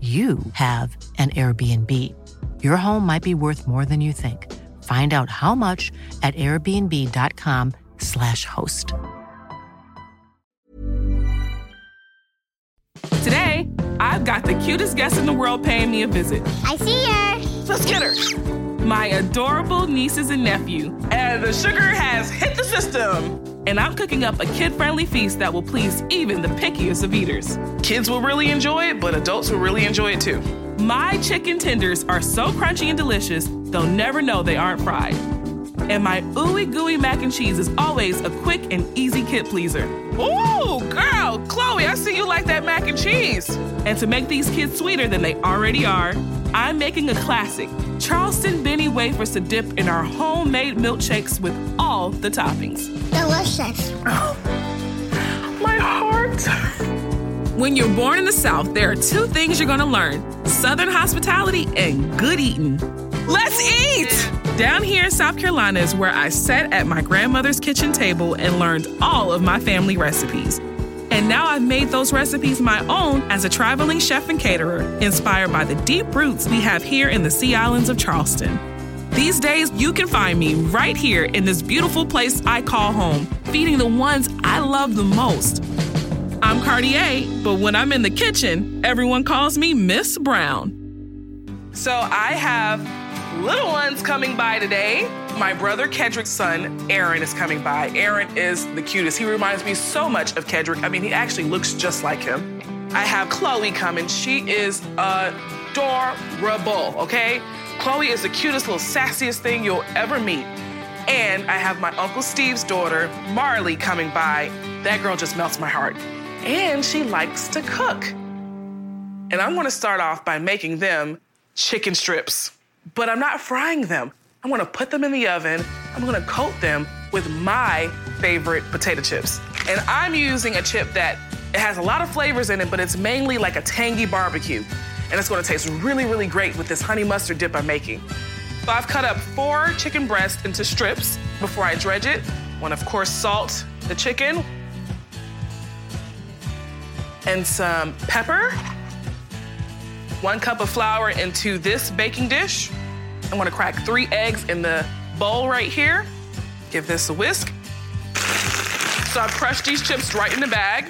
you have an Airbnb. Your home might be worth more than you think. Find out how much at airbnb.com/slash host. Today, I've got the cutest guest in the world paying me a visit. I see her. Let's get her. My adorable nieces and nephew. And the sugar has hit the system. And I'm cooking up a kid friendly feast that will please even the pickiest of eaters. Kids will really enjoy it, but adults will really enjoy it too. My chicken tenders are so crunchy and delicious, they'll never know they aren't fried. And my ooey gooey mac and cheese is always a quick and easy kid pleaser. Ooh, girl, Chloe, I see you like that mac and cheese. And to make these kids sweeter than they already are, I'm making a classic Charleston Benne wafers to dip in our homemade milkshakes with all the toppings. Delicious. Oh, my heart. When you're born in the South, there are two things you're gonna learn Southern hospitality and good eating. Let's eat! Down here in South Carolina is where I sat at my grandmother's kitchen table and learned all of my family recipes. And now I've made those recipes my own as a traveling chef and caterer, inspired by the deep roots we have here in the Sea Islands of Charleston. These days, you can find me right here in this beautiful place I call home, feeding the ones I love the most. I'm Kardea, but when I'm in the kitchen, everyone calls me Miss Brown. So I have little ones coming by today. My brother Kedrick's son, Aaron, is coming by. Aaron is the cutest. He reminds me so much of Kedrick. I mean, he actually looks just like him. I have Chloe coming. She is adorable, okay? Chloe is the cutest little sassiest thing you'll ever meet. And I have my Uncle Steve's daughter, Marley, coming by. That girl just melts my heart. And she likes to cook. And I'm gonna start off by making them chicken strips. But I'm not frying them. I'm gonna put them in the oven. I'm gonna coat them with my favorite potato chips. And I'm using a chip that it has a lot of flavors in it, but it's mainly like a tangy barbecue. And it's gonna taste really, really great with this honey mustard dip I'm making. So I've cut up four chicken breasts into strips before I dredge it. To, of course, salt the chicken and some pepper. One cup of flour into this baking dish. I'm gonna crack three eggs in the bowl right here. Give this a whisk. So I've crushed these chips right in the bag.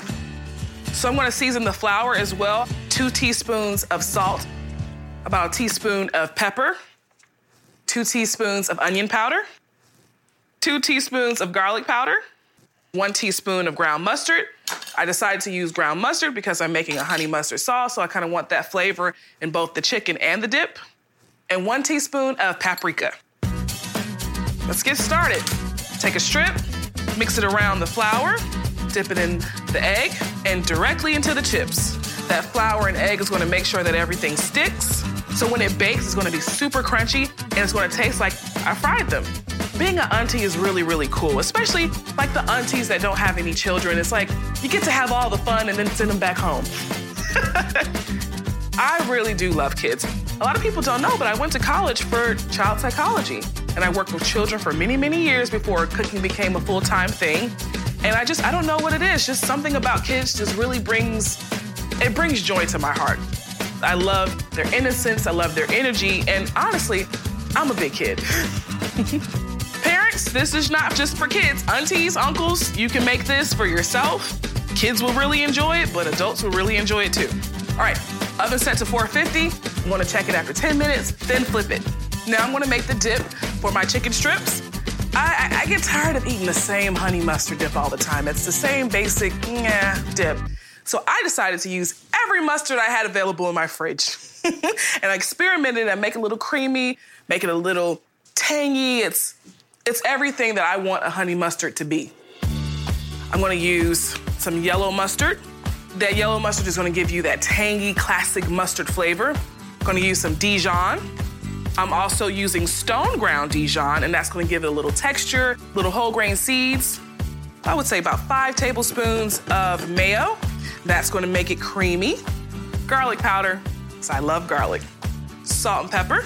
So I'm gonna season the flour as well. Two teaspoons of salt, about a teaspoon of pepper, two teaspoons of onion powder, two teaspoons of garlic powder, one teaspoon of ground mustard. I decided to use ground mustard because I'm making a honey mustard sauce, so I kind of want that flavor in both the chicken and the dip. And one teaspoon of paprika. Let's get started. Take a strip, mix it around the flour, dip it in the egg, and directly into the chips. That flour and egg is gonna make sure that everything sticks. So when it bakes, it's gonna be super crunchy and it's gonna taste like I fried them. Being an auntie is really, really cool, especially like the aunties that don't have any children. It's like you get to have all the fun and then send them back home. I really do love kids. A lot of people don't know, but I went to college for child psychology. And I worked with children for many, many years before cooking became a full time thing. And I just, I don't know what it is. Just something about kids just really brings, it brings joy to my heart. I love their innocence, I love their energy, and honestly, I'm a big kid. Parents, this is not just for kids. Aunties, uncles, you can make this for yourself. Kids will really enjoy it, but adults will really enjoy it too. All right, oven set to 450. I'm gonna check it after 10 minutes, then flip it. Now I'm gonna make the dip for my chicken strips. I, I, I get tired of eating the same honey mustard dip all the time. It's the same basic, yeah, dip. So I decided to use every mustard I had available in my fridge. and I experimented and make it a little creamy, make it a little tangy. It's it's everything that I want a honey mustard to be. I'm gonna use some yellow mustard. That yellow mustard is gonna give you that tangy, classic mustard flavor. Gonna use some Dijon. I'm also using stone ground Dijon, and that's gonna give it a little texture, little whole grain seeds. I would say about five tablespoons of mayo. That's gonna make it creamy. Garlic powder, because I love garlic. Salt and pepper.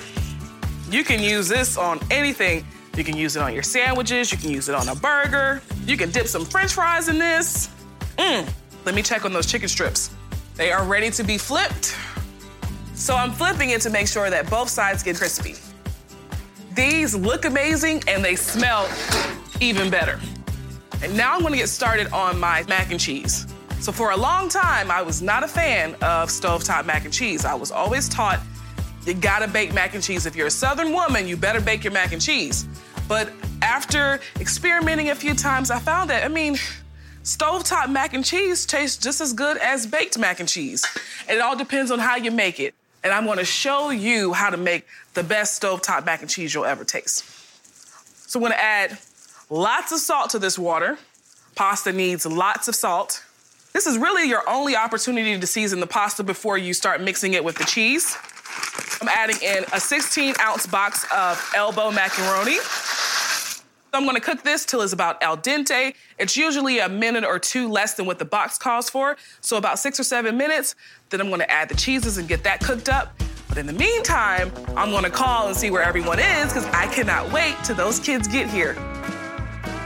You can use this on anything. You can use it on your sandwiches, you can use it on a burger, you can dip some french fries in this. Mmm. Let me check on those chicken strips. They are ready to be flipped. So I'm flipping it to make sure that both sides get crispy. These look amazing and they smell even better. And now I'm gonna get started on my mac and cheese. So for a long time, I was not a fan of stovetop mac and cheese. I was always taught you gotta bake mac and cheese. If you're a Southern woman, you better bake your mac and cheese. But after experimenting a few times, I found that, I mean, stovetop mac and cheese tastes just as good as baked mac and cheese. It all depends on how you make it. And I'm gonna show you how to make the best stovetop mac and cheese you'll ever taste. So I'm gonna add lots of salt to this water. Pasta needs lots of salt. This is really your only opportunity to season the pasta before you start mixing it with the cheese. I'm adding in a 16 ounce box of elbow macaroni. I'm gonna cook this till it's about al dente. It's usually a minute or two less than what the box calls for, so about six or seven minutes. Then I'm gonna add the cheeses and get that cooked up. But in the meantime, I'm gonna call and see where everyone is because I cannot wait till those kids get here.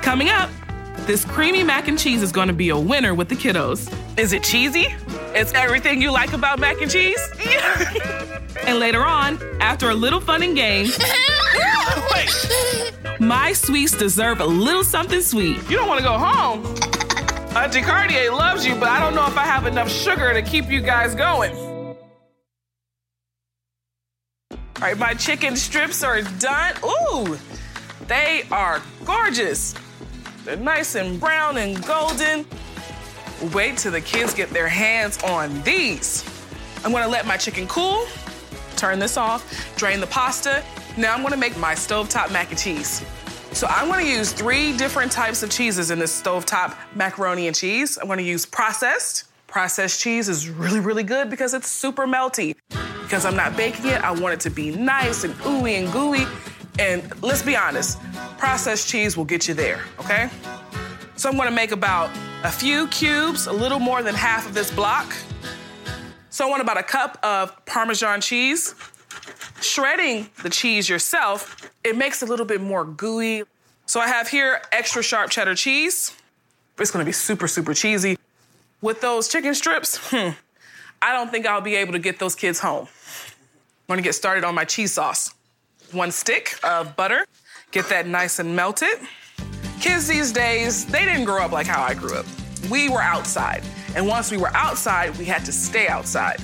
Coming up, this creamy mac and cheese is gonna be a winner with the kiddos. Is it cheesy? It's everything you like about mac and cheese? and later on, after a little fun and games, wait, my sweets deserve a little something sweet. You don't wanna go home. Auntie Kardea loves you, but I don't know if I have enough sugar to keep you guys going. All right, my chicken strips are done. Ooh, they are gorgeous. They're nice and brown and golden. Wait till the kids get their hands on these. I'm gonna let my chicken cool, turn this off, drain the pasta. Now I'm gonna make my stovetop mac and cheese. So I'm gonna use three different types of cheeses in this stovetop macaroni and cheese. I'm gonna use processed. Processed cheese is really, really good because it's super melty. Because I'm not baking it, I want it to be nice and ooey and gooey. And let's be honest, processed cheese will get you there, okay? So I'm gonna make about a few cubes, a little more than half of this block. So I want about a cup of Parmesan cheese. Shredding the cheese yourself, it makes it a little bit more gooey. So I have here extra sharp cheddar cheese. It's gonna be super, super cheesy. With those chicken strips, hmm, I don't think I'll be able to get those kids home. I'm gonna get started on my cheese sauce. One stick of butter, get that nice and melted. Kids these days, they didn't grow up like how I grew up. We were outside. And once we were outside, we had to stay outside.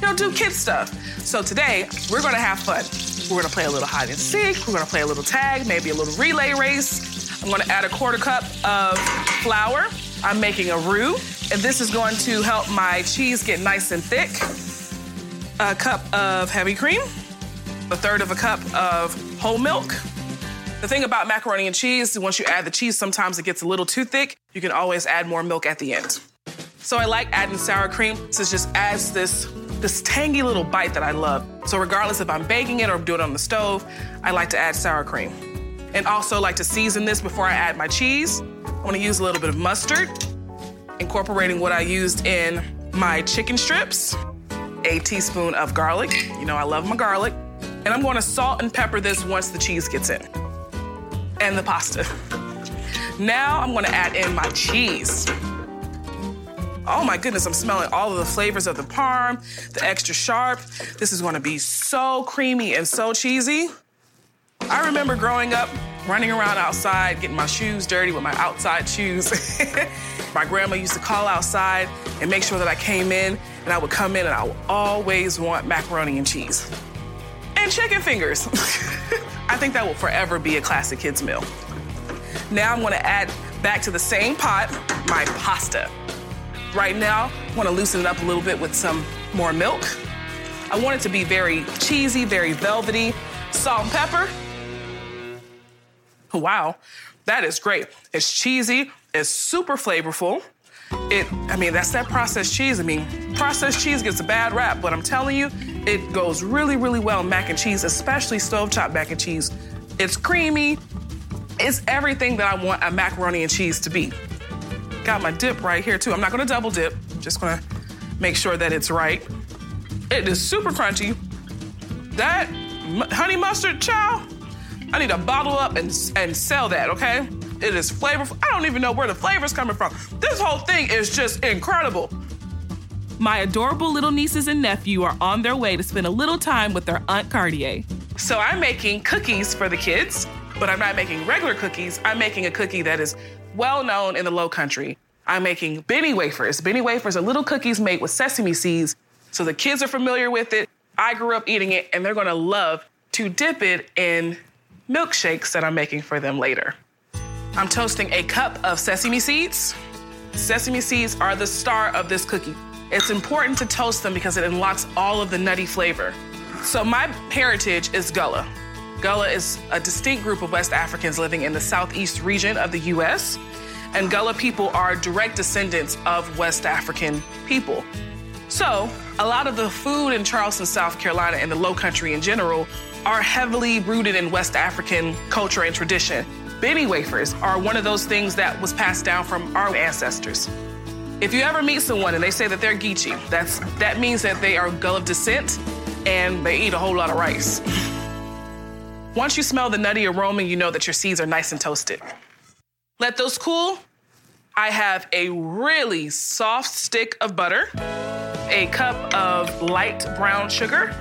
You know, do kid stuff. So today, we're gonna have fun. We're gonna play a little hide and seek, we're gonna play a little tag, maybe a little relay race. I'm gonna add a quarter cup of flour. I'm making a roux, and this is going to help my cheese get nice and thick. A cup of heavy cream, a third of a cup of whole milk, the thing about macaroni and cheese, once you add the cheese, sometimes it gets a little too thick. You can always add more milk at the end. So I like adding sour cream. So just adds this, this tangy little bite that I love. So regardless if I'm baking it or doing it on the stove, I like to add sour cream. And also like to season this before I add my cheese. I wanna use a little bit of mustard, incorporating what I used in my chicken strips, a teaspoon of garlic. You know I love my garlic. And I'm gonna salt and pepper this once the cheese gets in. And the pasta. Now I'm gonna add in my cheese. Oh my goodness, I'm smelling all of the flavors of the parm, the extra sharp. This is gonna be so creamy and so cheesy. I remember growing up, running around outside, getting my shoes dirty with my outside shoes. my grandma used to call outside and make sure that I came in, and I would come in and I would always want macaroni and cheese. And chicken fingers. I think that will forever be a classic kids meal. Now I'm gonna add back to the same pot my pasta. Right now, I wanna loosen it up a little bit with some more milk. I want it to be very cheesy, very velvety. Salt and pepper. Oh, wow, that is great. It's cheesy, it's super flavorful. It, I mean, that's that processed cheese. I mean, processed cheese gets a bad rap, but I'm telling you, it goes really, really well in mac and cheese, especially stovetop mac and cheese. It's creamy. It's everything that I want a macaroni and cheese to be. Got my dip right here too. I'm not gonna double dip. Just gonna make sure that it's right. It is super crunchy. That honey mustard chow, I need to bottle up and, and sell that, okay? It is flavorful. I don't even know where the flavor's coming from. This whole thing is just incredible. My adorable little nieces and nephew are on their way to spend a little time with their Aunt Kardea. So I'm making cookies for the kids, but I'm not making regular cookies. I'm making a cookie that is well known in the low country. I'm making Benne wafers. Benne wafers are little cookies made with sesame seeds. So the kids are familiar with it. I grew up eating it, and they're gonna love to dip it in milkshakes that I'm making for them later. I'm toasting a cup of sesame seeds. Sesame seeds are the star of this cookie. It's important to toast them because it unlocks all of the nutty flavor. So, my heritage is Gullah. Gullah is a distinct group of West Africans living in the southeast region of the US. And Gullah people are direct descendants of West African people. So, a lot of the food in Charleston, South Carolina, and the Low Country in general are heavily rooted in West African culture and tradition. Benne wafers are one of those things that was passed down from our ancestors. If you ever meet someone and they say that they're Geechee, that's, that means that they are Gullah descent and they eat a whole lot of rice. Once you smell the nutty aroma, you know that your seeds are nice and toasted. Let those cool. I have a really soft stick of butter, a cup of light brown sugar,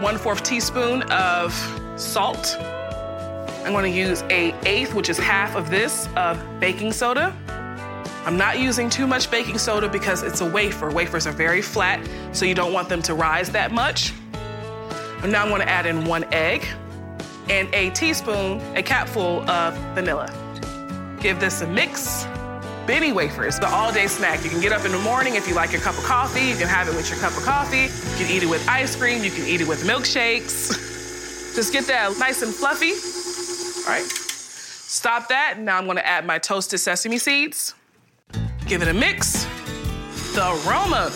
one fourth teaspoon of salt. I'm gonna use a eighth, which is half of this, of baking soda. I'm not using too much baking soda because it's a wafer. Wafers are very flat, so you don't want them to rise that much. And now I'm gonna add in one egg and a teaspoon, a capful of vanilla. Give this a mix. Benne wafers, the all day snack. You can get up in the morning if you like your cup of coffee, you can have it with your cup of coffee. You can eat it with ice cream, you can eat it with milkshakes. Just get that nice and fluffy. All right. Stop that. Now I'm gonna add my toasted sesame seeds. Give it a mix. The aroma.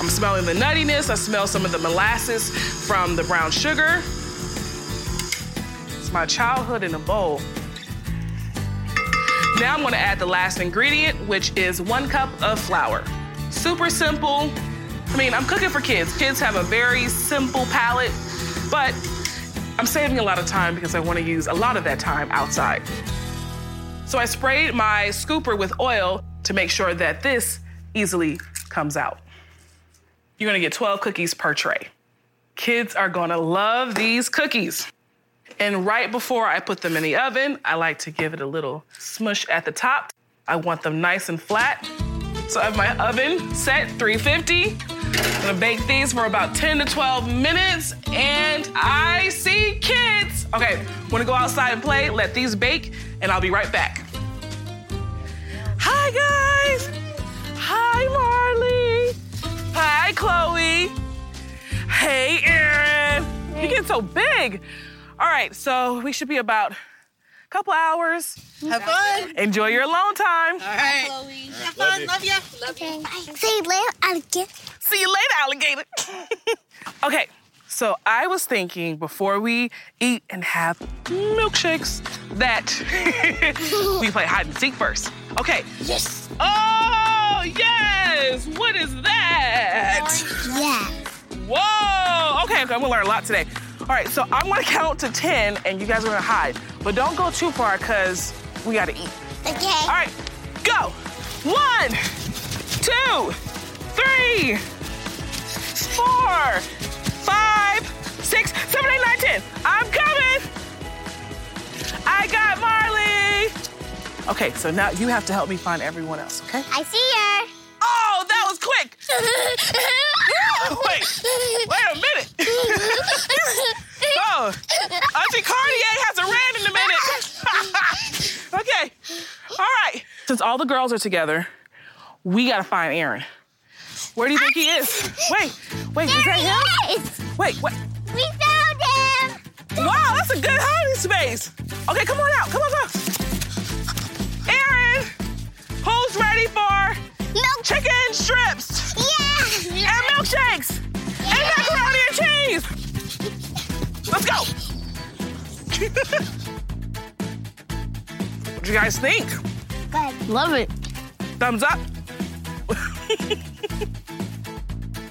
I'm smelling the nuttiness. I smell some of the molasses from the brown sugar. My childhood in a bowl. Now I'm gonna add the last ingredient, which is one cup of flour. Super simple. I mean, I'm cooking for kids. Kids have a very simple palate, but I'm saving a lot of time because I wanna use a lot of that time outside. So I sprayed my scooper with oil to make sure that this easily comes out. You're gonna get 12 cookies per tray. Kids are gonna love these cookies. And right before I put them in the oven, I like to give it a little smush at the top. I want them nice and flat. So I have my oven set 350. I'm gonna bake these for about 10 to 12 minutes, and I see kids. Okay, gonna go outside and play, let these bake, and I'll be right back. Hi, guys. Hi, Marley. Hi, Chloe. Hey, Aaron. You get so big. All right, so we should be about a couple hours. Have fun. Enjoy your alone time. All right. Have fun. Love you. Okay. Bye. See you later, alligator. See you later, alligator. okay, so I was thinking before we eat and have milkshakes that we play hide and seek first. Okay. Yes. Oh, yes. What is that? Yeah. Whoa. Okay, okay, I'm gonna learn a lot today. All right, so I'm gonna count to 10 and you guys are gonna hide. But don't go too far because we gotta eat. Okay. All right, go. One, two, three, four, five, six, seven, eight, nine, ten. I'm coming. I got Marley. Okay, so now you have to help me find everyone else, okay? I see her. Oh, that was quick. wait, wait a minute. oh, Auntie Kardea hasn't ran in a minute. okay, all right. Since all the girls are together, we gotta find Aaron. Where do you think he is? Wait, wait, is that him? Yes! Wait, wait. We found him! Wow, that's a good hiding space. Okay, come on out. Come on out. Aaron, who's ready for. Chicken strips Yeah! and milkshakes and macaroni and cheese? Let's go. what do you guys think? Good. Love it. Thumbs up.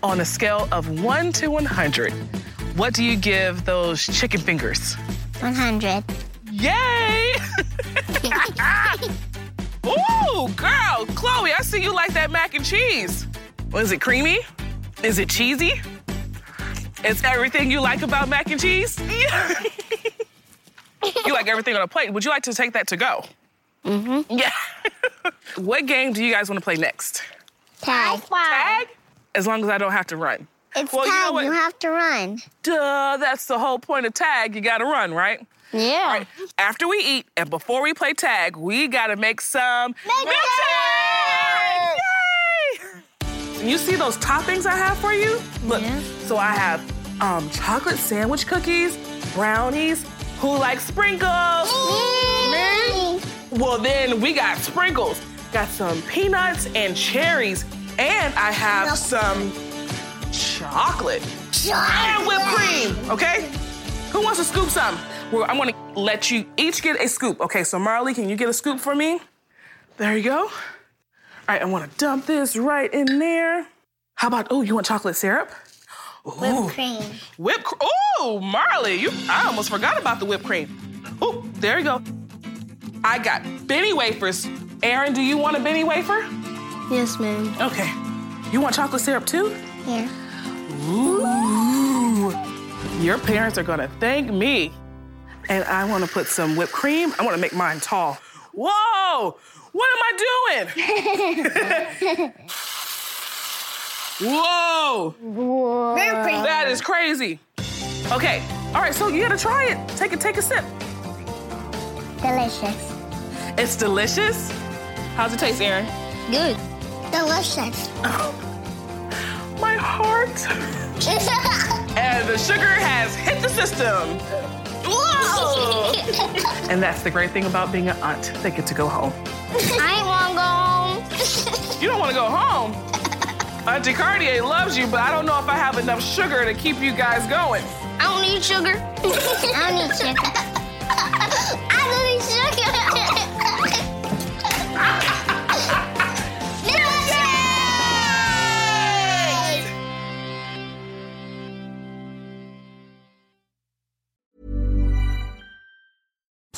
On a scale of 1 to 100, what do you give those chicken fingers? 100. Yay! girl, Chloe, I see you like that mac and cheese. Was it creamy? Is it cheesy? It's everything you like about mac and cheese? you like everything on a plate. Would you like to take that to go? Mm-hmm. Yeah. what game do you guys want to play next? Tag. Tag? As long as I don't have to run. It's Well, you tag. know? You have to run. Duh, that's the whole point of tag. You gotta run, right? Yeah. All right. After we eat and before we play tag, we gotta make some Milkshake! Yay! You see those toppings I have for you? Look. So I have um, chocolate sandwich cookies, brownies. Who likes sprinkles? Me. Well, then we got sprinkles. Got some peanuts and cherries, and I have some chocolate and whipped cream. Okay? Who wants to scoop some? Well, I'm gonna let you each get a scoop. Okay, so Marley, can you get a scoop for me? There you go. All right, I wanna dump this right in there. How about, oh, you want chocolate syrup? Whipped cream. Whipped cream. Oh, Marley, you I almost forgot about the whipped cream. Oh, there you go. I got Benne wafers. Aaron, do you want a Benne wafer? Yes, ma'am. Okay. You want chocolate syrup too? Here. Ooh. Your parents are gonna thank me. And I wanna put some whipped cream. I wanna make mine tall. Whoa! What am I doing? Whoa! Whipped cream. That is crazy. Okay. All right, so you gotta try it. Take it, take a sip. Delicious. It's delicious. How's it taste, Aaron? Good. Delicious. My heart. And the sugar has hit the system. Whoa! and that's the great thing about being an aunt. They get to go home. I ain't want to go home. You don't want to go home. Auntie Kardea loves you, but I don't know if I have enough sugar to keep you guys going. I don't need sugar. I don't need sugar.